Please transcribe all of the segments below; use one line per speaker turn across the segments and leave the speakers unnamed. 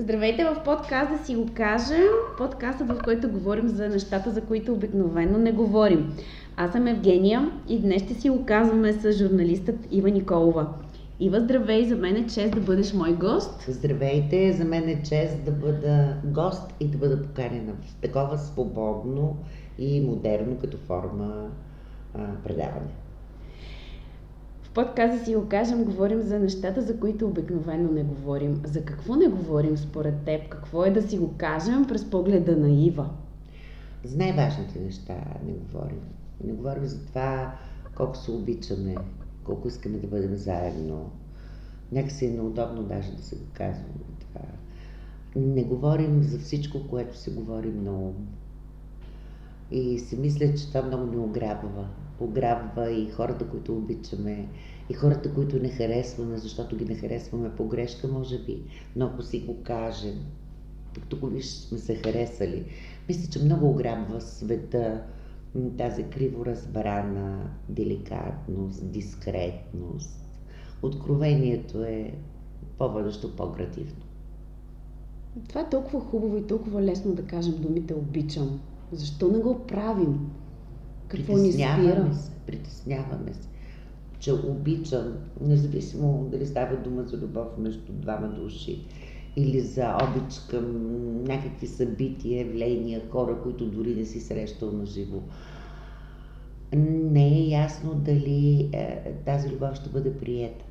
Здравейте в подкаст да си го кажем. Подкастът, в който говорим за нещата, за които обикновено не говорим. Аз съм Евгения и днес ще си го казваме с журналистът Ива Николова. Ива, здравей, за мен е чест да бъдеш мой гост.
Здравейте, за мен е чест да бъда гост и да бъда поканена в такова свободно и модерно като форма а, предаване.
В подкаста си го кажем, говорим за нещата, за които обикновено не говорим. За какво не говорим според теб? Какво е да си го кажем през погледа на Ива?
За най-важните неща не говорим. Не говорим за това колко се обичаме, колко искаме да бъдем заедно. Някакси е неудобно даже да се го казваме това. Не говорим за всичко, което се говори ум. И си мисля, че това много ни ограбва. Ограбва и хората, които обичаме, и хората, които не харесваме, защото ги не харесваме по грешка, може би. Но ако си го кажем, тук виж сме се харесали, мисля, че много ограбва света тази криво разбрана деликатност, дискретност. Откровението е по-бъдещо, по-градивно.
Това е толкова хубаво и толкова лесно да кажем думите обичам. Защо не го правим?
Какво ни? Се, притесняваме се, че обичам, независимо дали става дума за любов между двама души или за обич към някакви събития, явления, хора, които дори не си срещал на живо. Не е ясно дали е, тази любов ще бъде приета.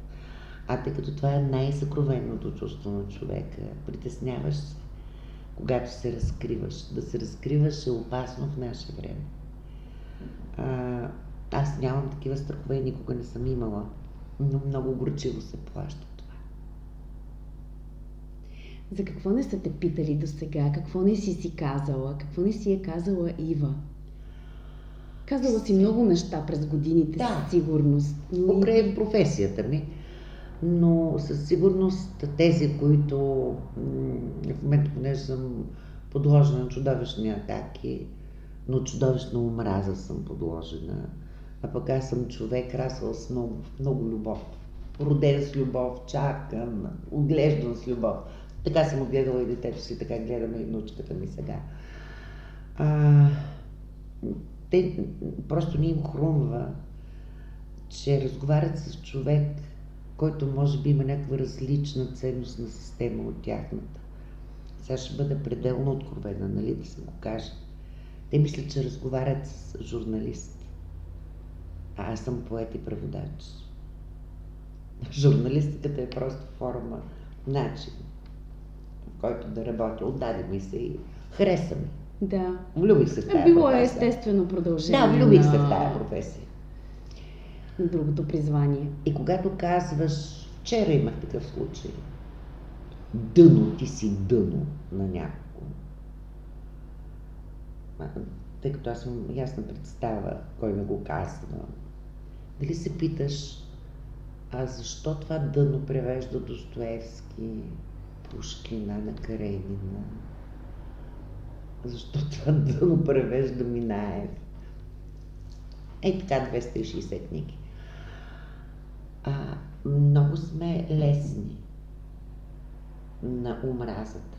А тъй като това е най-съкровенното чувство на човека, притесняваш се, когато се разкриваш. Да се разкриваш е опасно в наше време. Аз нямам такива страхове и никога не съм имала, но много горчиво се плаща.
За какво не са те питали до сега? Какво не си си казала? Какво не си е казала Ива? Казала си много неща през годините, да. със сигурност.
Но Покрай професията ми. Но със сигурност тези, които в момента, понеже съм подложена на чудовищни атаки, но чудовищна омраза съм подложена. А пък аз съм човек, расъл с много, много любов. Роден с любов, чакан, отглеждан с любов. Така съм отгледала и детето си, така гледаме и внучката ми сега. А, те просто ни им хрумва, че разговарят с човек, който може би има някаква различна ценностна система от тяхната. Сега ще бъда пределно откровена, нали, да се го кажа. Те мислят, че разговарят с журналист. А аз съм поет и преводач. Журналистиката е просто форма, начин който да работя. Отдаде ми се и хареса ми.
Да.
Влюбих се в тази
Било е естествено продължение.
Да, влюбих на... се в тази професия.
Другото призвание.
И когато казваш, вчера имах такъв случай, дъно, ти си дъно на някого. Тъй като аз съм ясна представа, кой ме го казва. Дали се питаш, а защо това дъно превежда Достоевски, Пушкина, на Каренина. Защо това дъно превежда Минаев? Е така 260 книги. А, много сме лесни на омразата,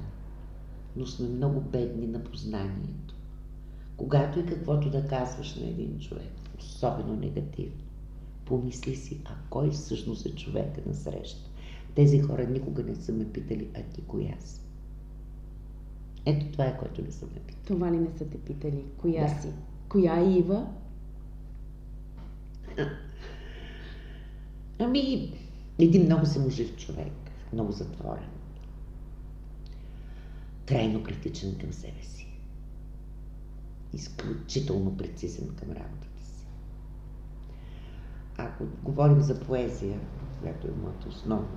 но сме много бедни на познанието. Когато и каквото да казваш на един човек, особено негативно, помисли си, а кой всъщност е човека на среща. Тези хора никога не са ме питали, а ти коя си? Ето това е, което не са ме питали.
Това ли не са те питали? Коя да. си? Коя е Ива?
Ами, един много саможив човек, много затворен. Крайно критичен към себе си. Изключително прецизен към работата си. Ако говорим за поезия, която е моето основно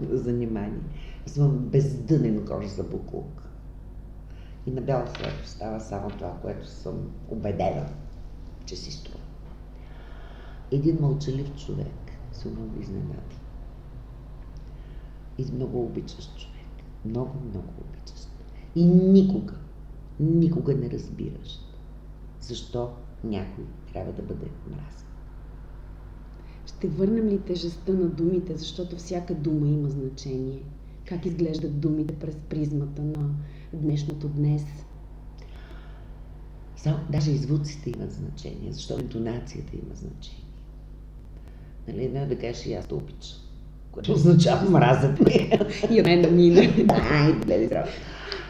занимание. Аз имам бездънен кош за буклук. И на бял свят става само това, което съм убедена, че си струва. Един мълчалив човек се много изненади. И много обичаш човек. Много, много обичаш. И никога, никога не разбираш защо някой трябва да бъде мразен.
Ще върнем ли тежестта на думите, защото всяка дума има значение. Как изглеждат думите през призмата на днешното днес?
Само, даже и звуците имат значение, защото интонацията има значение. Нали, една да кажеш и аз те обичам, което означава мразът ми.
И от мен да мине.
Ай, гледай здраво.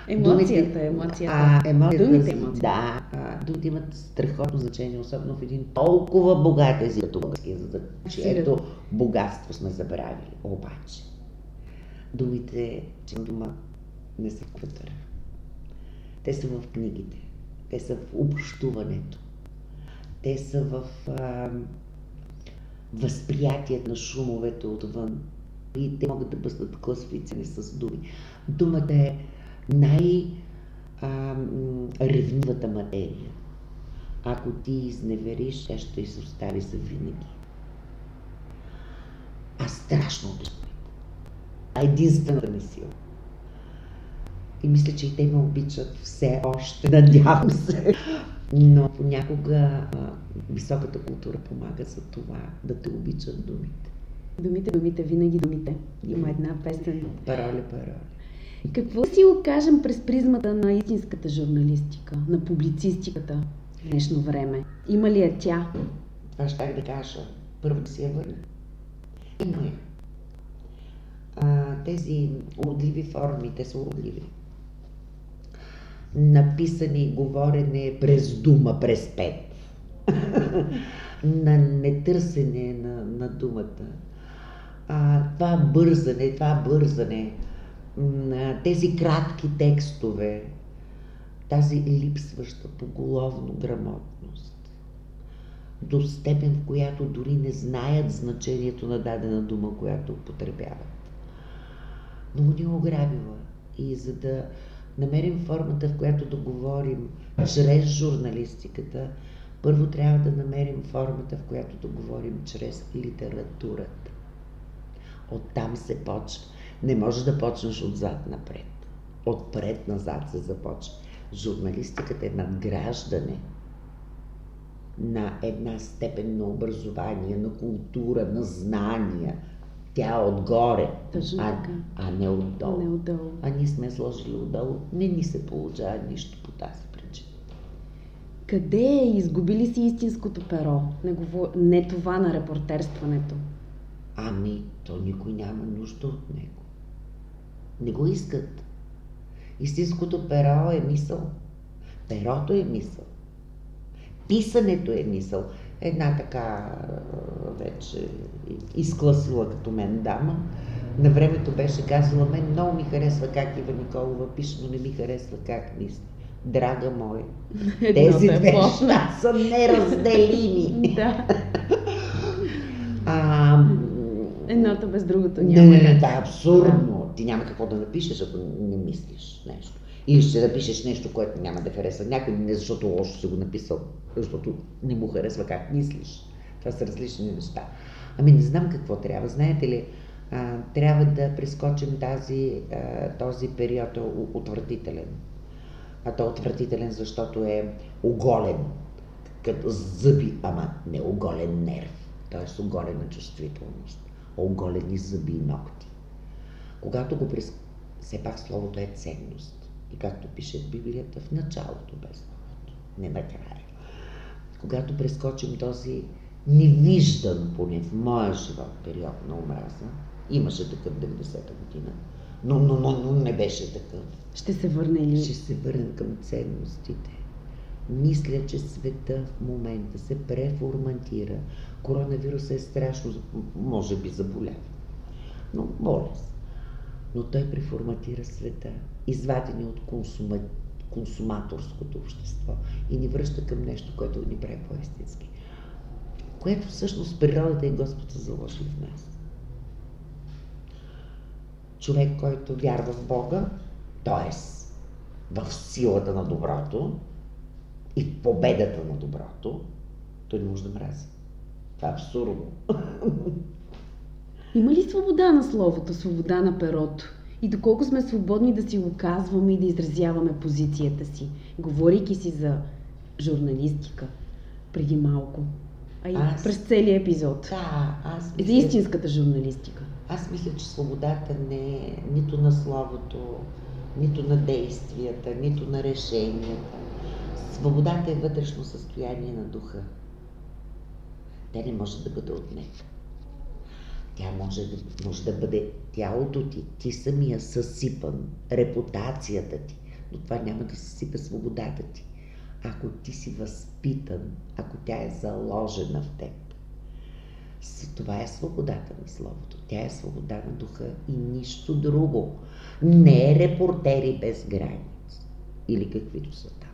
Емоцията, емоцията.
А, емоцията,
Думите емоции.
Да, думите имат страхотно значение, особено в един толкова богат език, като българския, за да чието богатство сме забравили. Обаче, думите, че дума не са в квътър. Те са в книгите, те са в общуването, те са в а, възприятието на шумовете отвън. И те могат да бъдат класифицирани с думи. Думата е най-ревнивата материя. Ако ти изневериш, тя ще изостави за винаги. Аз страшно обичам. А единствената ми сила. И мисля, че и те ме обичат все още, надявам се. Но понякога а, високата култура помага за това да те обичат думите.
Думите, думите, винаги думите. Има една песен.
Пароли, пароли.
Какво си го кажем през призмата на истинската журналистика, на публицистиката в днешно време? Има ли е тя?
Това ще да кажа. Първо да си я върна. Има я. А, тези уродливи форми, те са уродливи. Написане и говорене през дума, през пет. на нетърсене на, на думата. А, това бързане, това бързане, тези кратки текстове, тази липсваща поголовно грамотност до степен, в която дори не знаят значението на дадена дума, която употребяват. Много ни е ограбила. И за да намерим формата, в която да говорим чрез журналистиката, първо трябва да намерим формата, в която да говорим чрез литературата. Оттам се почва. Не може да почнеш отзад напред. Отпред назад се започва. Журналистиката е надграждане на една степен на образование, на култура, на знания. Тя е отгоре, а, а не отдолу.
Не отдолу.
А ние сме сложили отдолу. Не ни се получава нищо по тази причина.
Къде е изгубили си истинското перо? Не, говор... не това на репортерстването.
Ами, то никой няма нужда от него. Не го искат. Истинското перо е мисъл. Перото е мисъл. Писането е мисъл. Една така вече изкласила като мен дама, на времето беше казала, мен много ми харесва как Ива Николова пише, но не ми харесва как мисли. Драга моя, тези две неща са неразделими.
Да.
А,
Едното без другото няма.
не, не, е абсурдно. Ти няма какво да напишеш, ако не мислиш нещо. Или ще напишеш нещо, което няма да харесва някой, не защото лошо си го написал, защото не му харесва как мислиш. Това са различни неща. Ами не знам какво трябва. Знаете ли, а, трябва да прескочим тази, а, този период отвратителен. А то е отвратителен, защото е оголен, като зъби, ама не оголен нерв, т.е. оголена чувствителност, оголени зъби и ногти. Когато го през... Все пак словото е ценност. И както пише в Библията, в началото бе словото, не накрая. Когато прескочим този невиждан, поне в моя живот, период на омраза, имаше такъв 90-та година, но, но, но, но не беше такъв.
Ще се върне ли?
Ще се върнем към ценностите. Мисля, че света в момента се преформатира. Коронавирус е страшно, може би заболява, но болест. Но той преформатира света, извадени от консума, консуматорското общество и ни връща към нещо, което ни прави по-истински. Което всъщност природата и Господ са заложили в нас. Човек, който вярва в Бога, т.е. в силата на доброто и в победата на доброто, той не може да мрази. Това е абсурдно.
Има ли свобода на словото, свобода на перото? И доколко сме свободни да си го казваме и да изразяваме позицията си, говорейки си за журналистика преди малко, а и
Аз-
през целия епизод.
Да, аз
За
мисля,
истинската журналистика.
Аз мисля, че свободата не е нито на словото, нито на действията, нито на решенията. Свободата е вътрешно състояние на духа. Тя не може да бъде отнета. Тя може може да бъде тялото ти, ти самия съсипан, репутацията ти, но това няма да съсипе свободата ти. Ако ти си възпитан, ако тя е заложена в теб. Това е свободата на Словото. Тя е свобода на духа и нищо друго. Не е репортери без границ. Или каквито са там.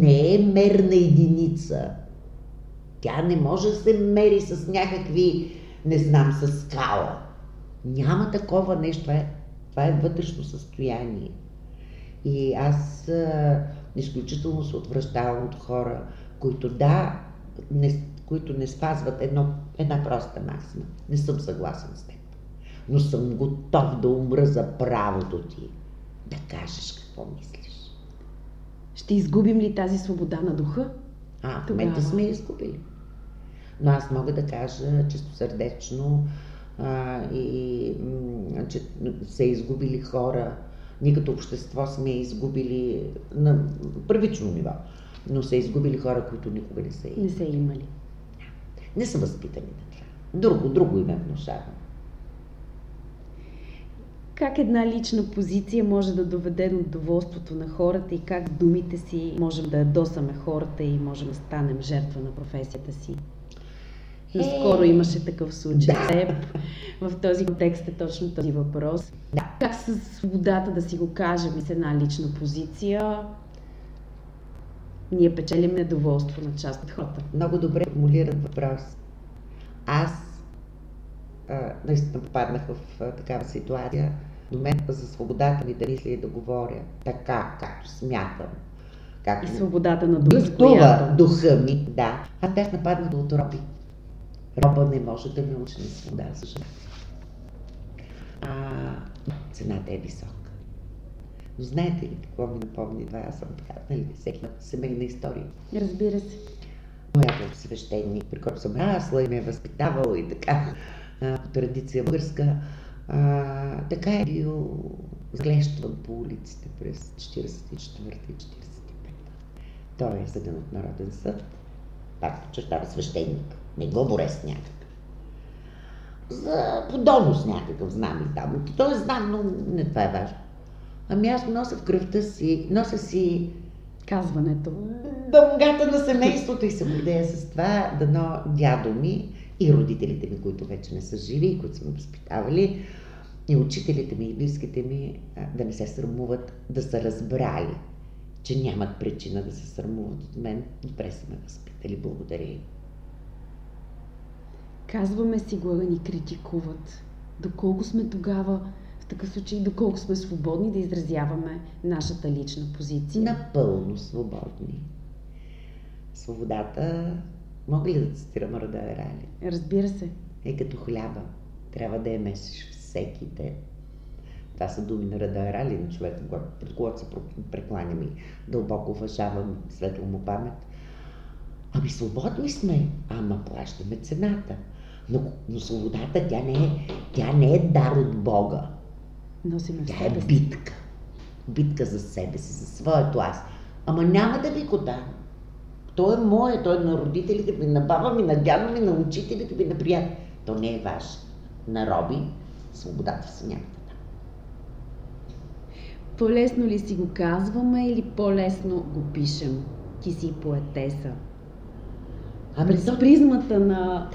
Не е мерна единица. Тя не може да се мери с някакви, не знам, с скала. Няма такова нещо. Това е, това е вътрешно състояние. И аз а, изключително се отвръщавам от хора, които да, не, които не спазват едно, една проста максима. Не съм съгласен с теб. Но съм готов да умра за правото ти да кажеш какво мислиш.
Ще изгубим ли тази свобода на духа?
А, в момента сме изгубили. Но аз мога да кажа чистосърдечно а, и, че са изгубили хора. Ние като общество сме изгубили на първично ниво, но са изгубили хора, които никога не са
имали. Не са имали.
Не са възпитани на това. Друго, друго им е внушавано.
Как една лична позиция може да доведе до доволството на хората и как думите си можем да ядосаме хората и можем да станем жертва на професията си? Наскоро имаше такъв случай да. В този контекст е точно този въпрос.
Да.
Как с свободата да си го кажем и с една лична позиция ние печелим недоволство на част от хората?
Много добре формулиран въпрос. Аз а, наистина попаднах в а, такава ситуация. Момента за свободата ми да мисля и да говоря така, както смятам.
Както и свободата на духа.
Която... духа ми, да. Аз бях нападната от роби. Роба не може да ме учи на свобода. А, цената е висока. Но знаете ли какво ми напомни това? Аз съм така, нали, всеки семейна история.
Разбира се.
Моят свещеник, при който съм расла и ме е възпитавал и така, а, по традиция българска, а, така е бил сглещван по улиците през 44 и 45 Той е съден от Народен съд, пак подчертава свещеник, не го боре с някак. За подонос някакъв знам и там. Той знам, но не това е важно. Ами аз нося в кръвта си, нося си
казването.
Дългата на семейството и се гордея с това, дано дядо ми и родителите ми, които вече не са живи, които са ме възпитавали, и учителите ми и близките ми да не се срамуват, да са разбрали, че нямат причина да се срамуват от мен. Добре са ме възпитали. Благодаря им.
Казваме си го, да ни критикуват. Доколко сме тогава такъв случай доколко сме свободни да изразяваме нашата лична позиция?
Напълно свободни. Свободата, мога ли да цитирам Рада Рали?
Разбира се.
Е като хляба. Трябва да я месиш всеки ден. Това са думи на Рада Рали, на човека, пред когото се прекланям и дълбоко уважавам светло му памет. Ами свободни сме, ама плащаме цената. Но, но свободата, тя не, е, тя не е дар от Бога.
Носим
Тя е битка. Битка за себе си, за своето аз. Ама няма да ви го дам. То е мое, то е на родителите ми, на баба ми, на дядо ми, на учителите ми, на приятели. То не е ваше. На роби свободата си няма да дам.
По-лесно ли си го казваме или по-лесно го пишем? Ти си поетеса. Ами През то... призмата на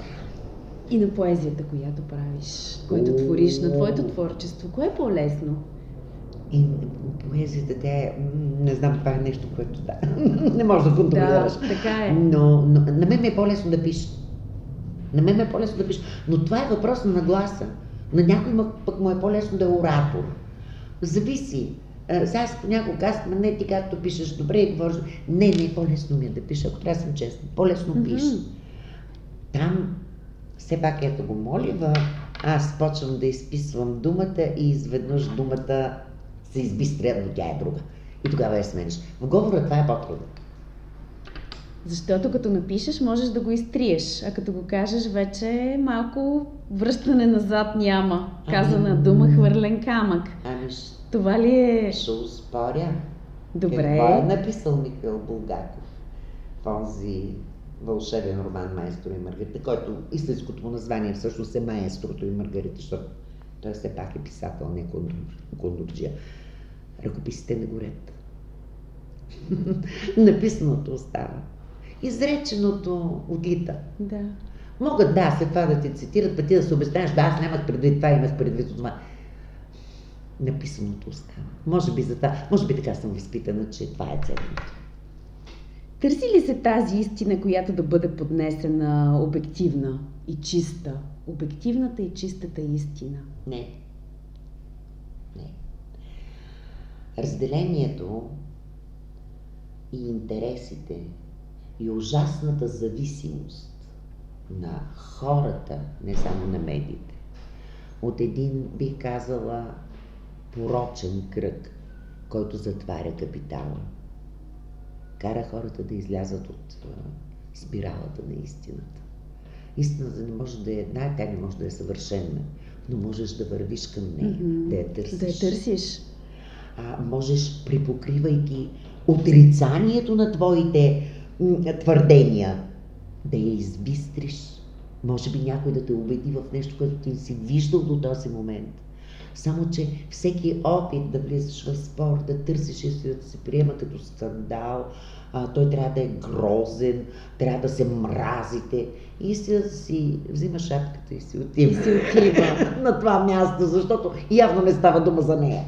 и на поезията, която правиш, която твориш, на твоето творчество. Кое е по-лесно?
И поезията, тя е, не знам, това е нещо, което да, не можеш да контролираш.
Да, така е.
Но, но на мен ми е по-лесно да пиша. На мен ми е по-лесно да пиша. Но това е въпрос на нагласа. На някой пък му е по-лесно да е оратор. Зависи. Сега аз понякога казвам, не ти както пишеш добре и говориш, не, не, по-лесно ми е да пиша, ако трябва да съм честна, по-лесно mm-hmm. пиша. Там все пак ето го молива, аз почвам да изписвам думата и изведнъж думата се избистря, но тя е друга. И тогава я смениш. В говора това е по-трудно.
Защото като напишеш, можеш да го изтриеш, а като го кажеш, вече малко връщане назад няма. Казана
Ами,
дума, хвърлен камък.
Ами
Това ли е...
ще успоря.
Добре.
Какво е написал Михаил Булгаков онзи вълшебен роман Маестро и Маргарита, който истинското му название всъщност е Маестрото и Маргарита, защото той все пак е писател, не кондур- кондурджия. Ръкописите не горят. Написаното остава. Изреченото отлита.
Да.
Могат да, след това да те цитират, пък ти да се обясняваш, да, аз нямах предвид това, имах предвид това. Написаното остава. Може би за това, може би така съм възпитана, че това е ценното.
Търси ли се тази истина, която да бъде поднесена обективна и чиста? Обективната и чистата истина.
Не. Не. Разделението и интересите и ужасната зависимост на хората, не само на медиите, от един, бих казала, порочен кръг, който затваря капитала. Кара хората да излязат от спиралата на истината. Истината не може да е една, тя не може да е съвършена, но можеш да вървиш към нея,
Мгм.
да я търсиш.
Да я търсиш.
А, можеш, припокривайки отрицанието на твоите твърдения, да я избистриш. Може би някой да те убеди в нещо, което ти не си виждал до този момент. Само, че всеки опит да влизаш в спор, да търсиш истина, да се приема като скандал, а, той трябва да е грозен, трябва да се мразите. И истината си взима шапката и си отива.
И си отива.
на това място, защото явно не става дума за нея.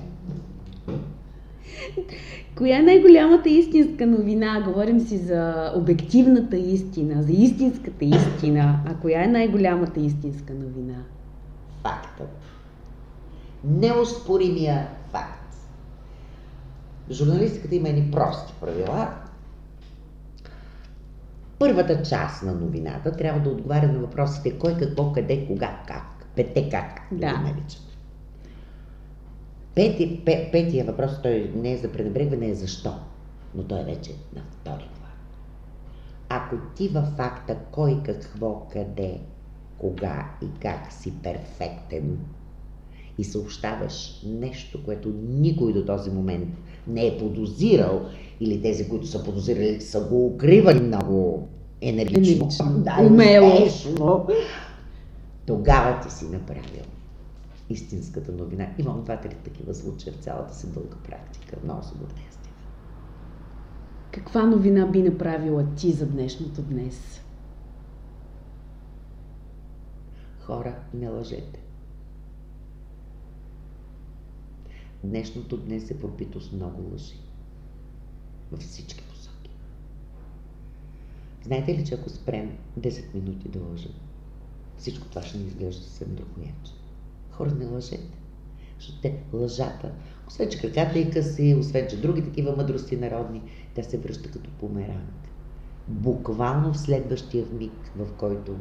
Коя е най-голямата истинска новина? Говорим си за обективната истина, за истинската истина. А коя е най-голямата истинска новина?
Фактът. Неоспоримия факт. Журналистиката има едни прости правила. Първата част на новината трябва да отговаря на въпросите кой, какво, къде, кога, как. Пете как,
Да.
да. наричат. Пети, пе, петия въпрос, той не е за пренебрегване, е защо. Но той е вече на втори план. Ако ти във факта кой, какво, къде, кога и как си перфектен и съобщаваш нещо, което никой до този момент не е подозирал или тези, които са подозирали, са го укривали много енергично, да,
умело.
успешно, тогава ти си направил истинската новина. Имам два-три такива случая в цялата си дълга практика. Много се гордея с.
Каква новина би направила ти за днешното днес?
Хора, не лъжете. Днешното днес е пропито с много лъжи. Във всички посоки. Знаете ли, че ако спрем 10 минути да лъжем, всичко това ще ни изглежда съвсем другояче. Хора, не лъжете. Защото те лъжата, освен че краката и къси, освен че други такива мъдрости народни, тя се връща като бумеранг. Буквално в следващия миг, в който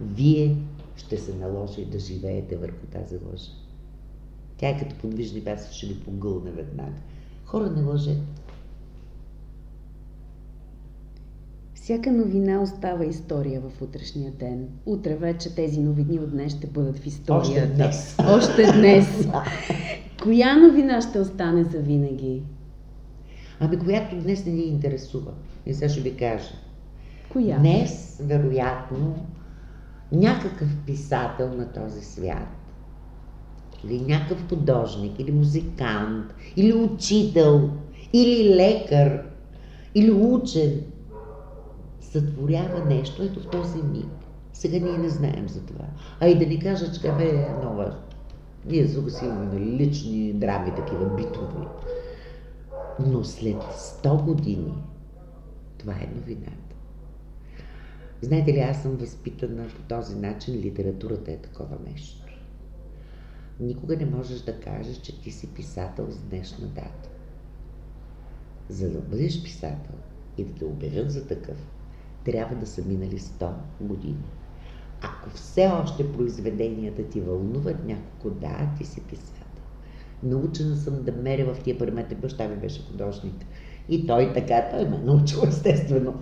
вие ще се наложи да живеете върху тази лъжа. Тя е като подвижни вятър, ще ви погълне веднага. Хора, не лъжете.
Всяка новина остава история в утрешния ден. Утре вече тези новини от днес ще бъдат в историята.
Още днес.
Още днес. Коя новина ще остане за винаги?
Ами, която днес не ни интересува. И сега ще ви кажа.
Коя?
Днес, вероятно, някакъв писател на този свят, или някакъв художник, или музикант, или учител, или лекар, или учен, сътворява нещо, ето в този миг. Сега ние не знаем за това. А и да ни кажа, че бе е важно. Ние тук си имаме лични драми, такива битови. Но след 100 години това е новината. Знаете ли, аз съм възпитана по този начин, литературата е такова нещо. Никога не можеш да кажеш, че ти си писател с днешна дата. За да бъдеш писател и да те обявят за такъв, трябва да са минали 100 години. Ако все още произведенията ти вълнуват няколко, да, ти си писател. Научена съм да меря в тия параметри. Баща ми беше художник. И той така, той ме е научил естествено.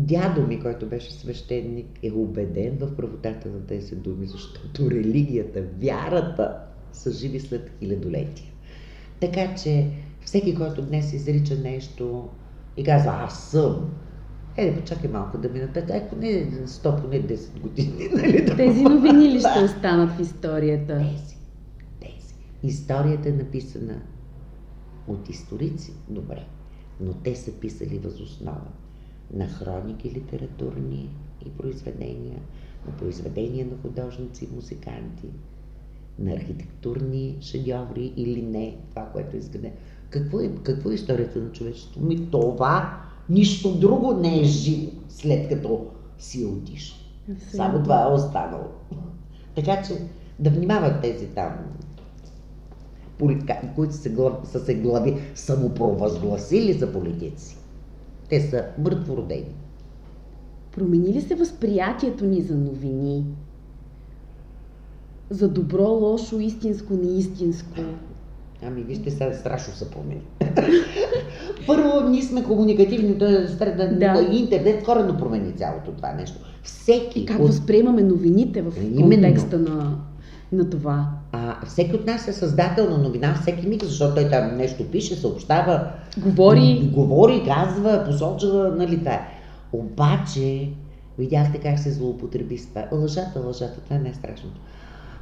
Дядо ми, който беше свещеник, е убеден в правотата на тези думи, защото религията, вярата са живи след хилядолетия. Така че всеки, който днес изрича нещо и казва аз съм, е, почакай малко да минат. Така, поне 100, поне 10 години. Нали,
тези новини ли ще останат в историята?
Тези. Тези. Историята е написана от историци, добре, но те са писали възоснова на хроники литературни и произведения, на произведения на художници и музиканти, на архитектурни шедьоври или не, това, което искате. Какво е, какво е историята на човечеството? Ми това, нищо друго не е живо, след като си отиш. Само това е останало. Така че да внимават тези там, които са, са се глави самопровъзгласили за политици. Те са мъртвородени.
Промени ли се възприятието ни за новини? За добро, лошо, истинско, неистинско?
Ами вижте, сега страшно се промени. Първо, ние сме комуникативни, да, да. интернет корено промени цялото това нещо. Всеки.
И как от... възприемаме новините в Именно. контекста на, на това?
А, всеки от нас е създател на новина всеки миг, защото той там нещо пише, съобщава,
говори,
говори казва, посочва, нали това е. Обаче, видяхте как се злоупотреби с това. Лъжата, лъжата, това не е страшното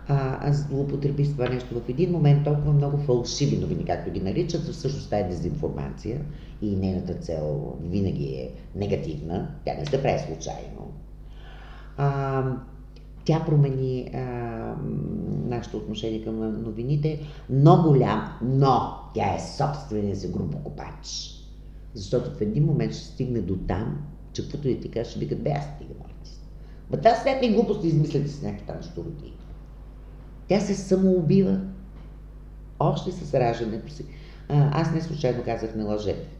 а, злоупотреби с това нещо. В един момент толкова много фалшиви новини, както ги наричат, всъщност това е дезинформация и нейната цел винаги е негативна. Тя не се прави случайно. А, тя промени а, нашето отношение към новините, но голям, но тя е собствения си групокопач. Защото в един момент ще стигне до там, че каквото и ти кажеш, ще викат, бе, аз стига, моите. Ма тази всякакви глупости измисляте с някакви там щуроти. Тя се самоубива още с раждането си. А, аз не случайно казах не лъжете.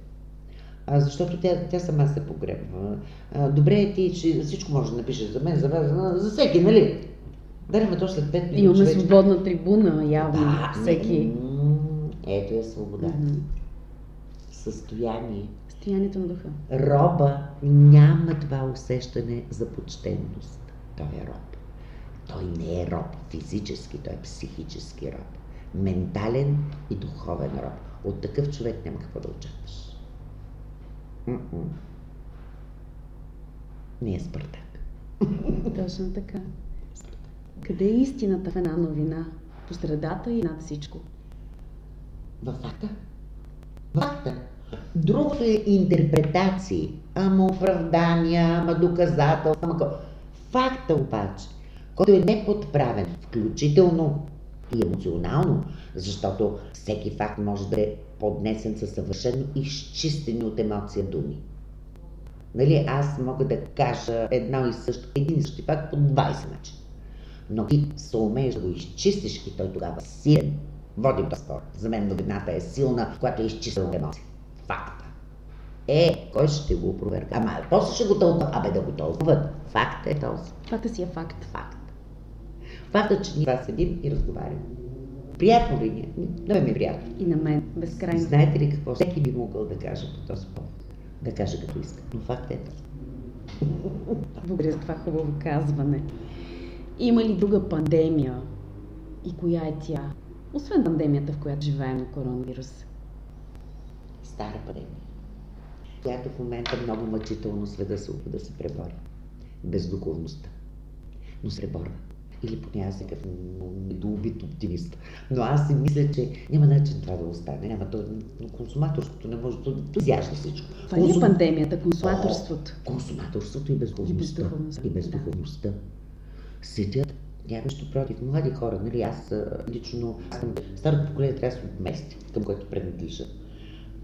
А, защото тя, тя сама се погребва. А, добре е ти, че всичко може да напишеш за мен, за вас, за, за всеки, нали? Да, то след пет минути.
Имаме вече... свободна трибуна, явно. Да, всеки.
Ето е свобода. Mm-hmm. Състояние.
Състоянието на духа.
Роба няма това усещане за почтенност. Той е роб. Той не е роб физически, той е психически роб. Ментален и духовен роб. От такъв човек няма какво да очакваш. Не е Спартак.
Точно така. Къде е истината в една новина? По средата и над всичко.
В факта. В факта. Другото е интерпретации. Ама оправдания, ама доказателства, ама... Факта обаче който е неподправен, включително и емоционално, защото всеки факт може да е поднесен със съвършено изчистени от емоция думи. Нали, аз мога да кажа едно и също, един и същи факт по 20 начина. Но ти се умееш да го изчистиш и той тогава е силен. Водим до спор. За мен новината е силна, когато е изчистена емоция. Факта. Е, кой ще го проверка? Ама после ще го тълкува. Абе да го тълкуват. Факт е този.
Факта си е факт.
Факт. Факта, че ние това седим и разговаряме. Приятно ли ни е? Много ми е приятно.
И на мен, безкрайно.
Знаете ли какво? Всеки би могъл да каже по този повод. Да каже като иска. Но факт е.
Благодаря за това хубаво казване. Има ли друга пандемия? И коя е тя? Освен пандемията, в която живеем на коронавирус.
Стара пандемия. Която в момента много мъчително света се опитва да се пребори. Бездуховността. Но се преборва или поне аз недоубит оптимист. Но аз си мисля, че няма начин това да остане. Няма то, консуматорството не може да изяжда всичко.
Това Консум... е пандемията, консуматорството.
О, консуматорството и бездуховността. И бездуховността. И бездуховността. Да. Седят няма нищо против млади хора. Нали? Аз лично аз съм старото поколение трябва да се отмести, към което принадлежа.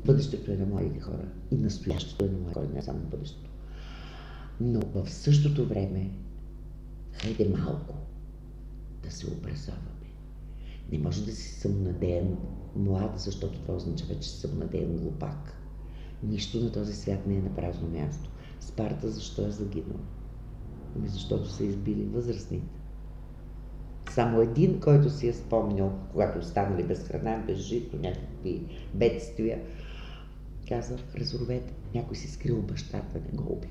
Бъдещето е на младите хора и настоящето е на младите хора, не само бъдещето. Но в същото време, хайде малко, да се образоваме. Не може да си самонадеян млад, защото това означава, че си самонадеян глупак. Нищо на този свят не е на празно място. Спарта защо е загинал? Ами защото са избили възрастните. Само един, който си е спомнял, когато останали без храна, без жито, някакви бедствия, каза, разоровете. Някой си скрил бащата, не го убил.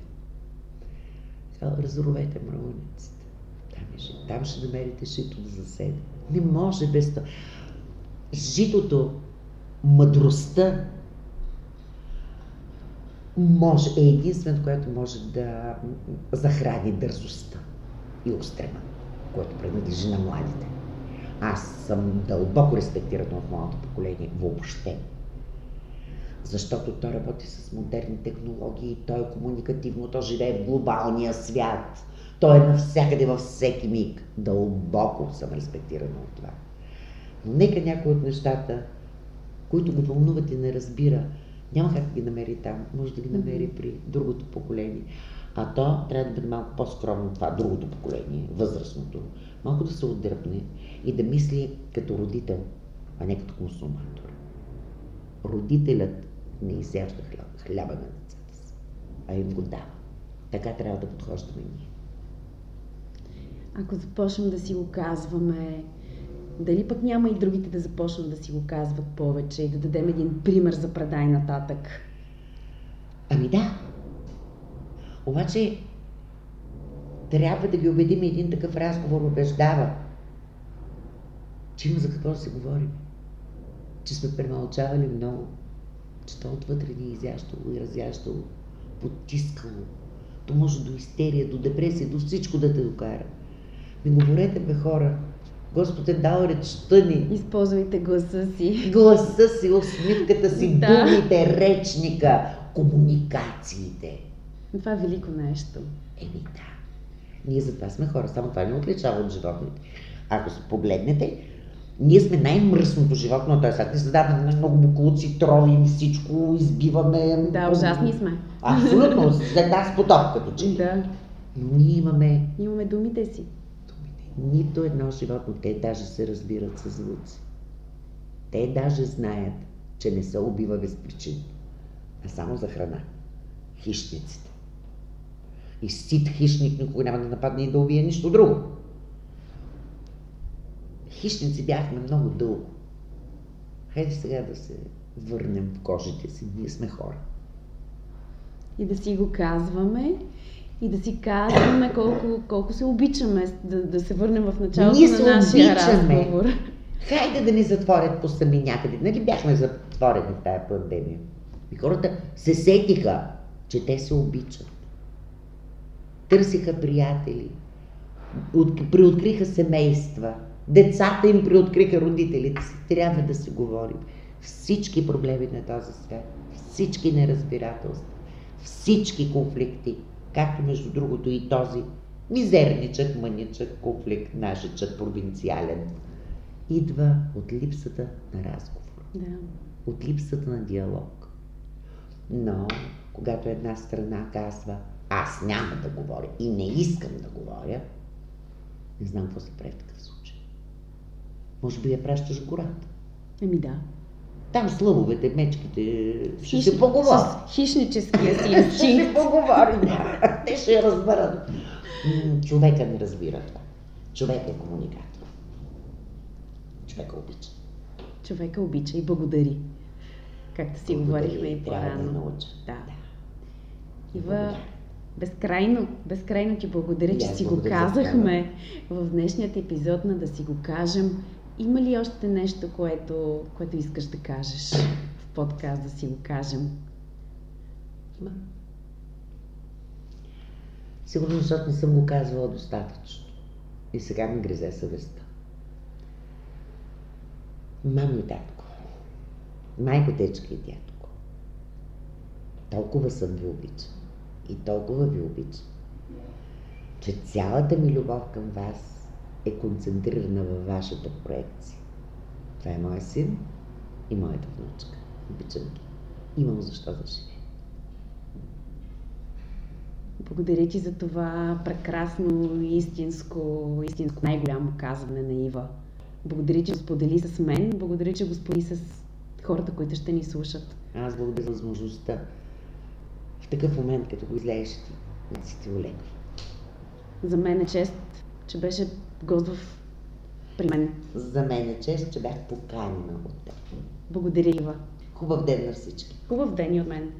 Каза, разоровете мравуниците. Там, е. Там ще намерите жито да заседе. Не може без това. Житото, мъдростта, може, е единственото, което може да захрани дързостта и устрема, което принадлежи на младите. Аз съм дълбоко респектиран от моето поколение въобще. Защото той работи с модерни технологии, той е комуникативно, той живее в глобалния свят. Той е навсякъде във всеки миг. Дълбоко съм респектирана от това. Но нека някои от нещата, които го вълнуват и не разбира, няма как да ги намери там. Може да ги намери при другото поколение. А то трябва да бъде малко по-скромно това, другото поколение, възрастното. Малко да се отдръпне и да мисли като родител, а не като консуматор. Родителят не изяжда хляба, на децата си, а им го дава. Така трябва да подхождаме ние.
Ако започнем да си го казваме, дали пък няма и другите да започнат да си го казват повече и да дадем един пример за предай нататък?
Ами да. Обаче трябва да ги убедим един такъв разговор убеждава, че има за какво да се говорим. Че сме премълчавали много, че то отвътре ни е изящало и разящало, потискало. То може до истерия, до депресия, до всичко да те докара. Ми говорете, бе хора, Господ е дал речта ни.
Използвайте гласа си.
Гласа си, усмивката си,
Да.
думите, речника, комуникациите.
Това е велико нещо.
Еми да. Ние затова сме хора. Само това не отличава от животните. Ако се погледнете, ние сме най-мръсното животно, т.е. сега ни създаваме много буклуци, тровим всичко, избиваме.
Да, ужасни сме.
Абсолютно, след нас потоп като че.
Да.
Но ние имаме
Имаме думите си.
Нито едно животно, те даже се разбират с звуци. Те даже знаят, че не се убива без причина, а само за храна. Хищниците. И сит хищник никога няма да нападне и да убие нищо друго. Хищници бяхме много дълго. Хайде сега да се върнем в кожите си. Ние сме хора.
И да си го казваме. И да си казваме колко, колко се обичаме, да, да се върнем в началото
Ние
на
се
нашия
обичаме.
разговор.
Хайде да ни затворят по сами някъде. Нали бяхме затворени в тая пандемия? И хората се сетиха, че те се обичат. Търсиха приятели, от, приоткриха семейства, децата им приоткриха родителите си. Трябва да се говорим. Всички проблеми на този свят, всички неразбирателства, всички конфликти, както между другото и този мизерничък, мъничък конфликт, нашичък, провинциален, идва от липсата на разговор,
Да.
от липсата на диалог. Но, когато една страна казва, аз няма да говоря и не искам да говоря, не знам какво се прави в такъв случай. Може би я пращаш в гората.
Еми да.
Там с лъвовете, мечките, ще
Хищ-
се поговори.
С хищническия си
Ще
инстинкт.
се поговори. Те ще разберат. Човека не разбира това. Човек е комуникатор. Човека обича.
Човека обича и благодари. Както си говорихме и
Трябва да
по-рано.
науча.
Да.
И
Ива, безкрайно, безкрайно ти благодаря, че си го казахме в днешният епизод на Да си го кажем. Има ли още нещо, което, което искаш да кажеш в подкаст Да си го кажем?
Има. Сигурно, защото не съм го казвала достатъчно. И сега ми гризе съвестта. Мамо и татко, майко, течка и дядко, толкова съм ви обичам и толкова ви обичам, че цялата ми любов към вас е концентрирана във вашата проекция. Това е моя син и моята внучка. Обичам ги. Имам защо да живея.
Благодаря ти за това прекрасно, истинско, истинско най-голямо казване на Ива. Благодаря, че го сподели с мен. Благодаря, че го сподели с хората, които ще ни слушат.
Аз благодаря за възможността в такъв момент, като го излееш, ти, да си ти олеква.
За мен е чест, че беше гост в... при мен.
За мен е чест, че бях поканена от теб.
Благодаря, Ива.
Хубав ден на всички!
Хубав ден и от мен!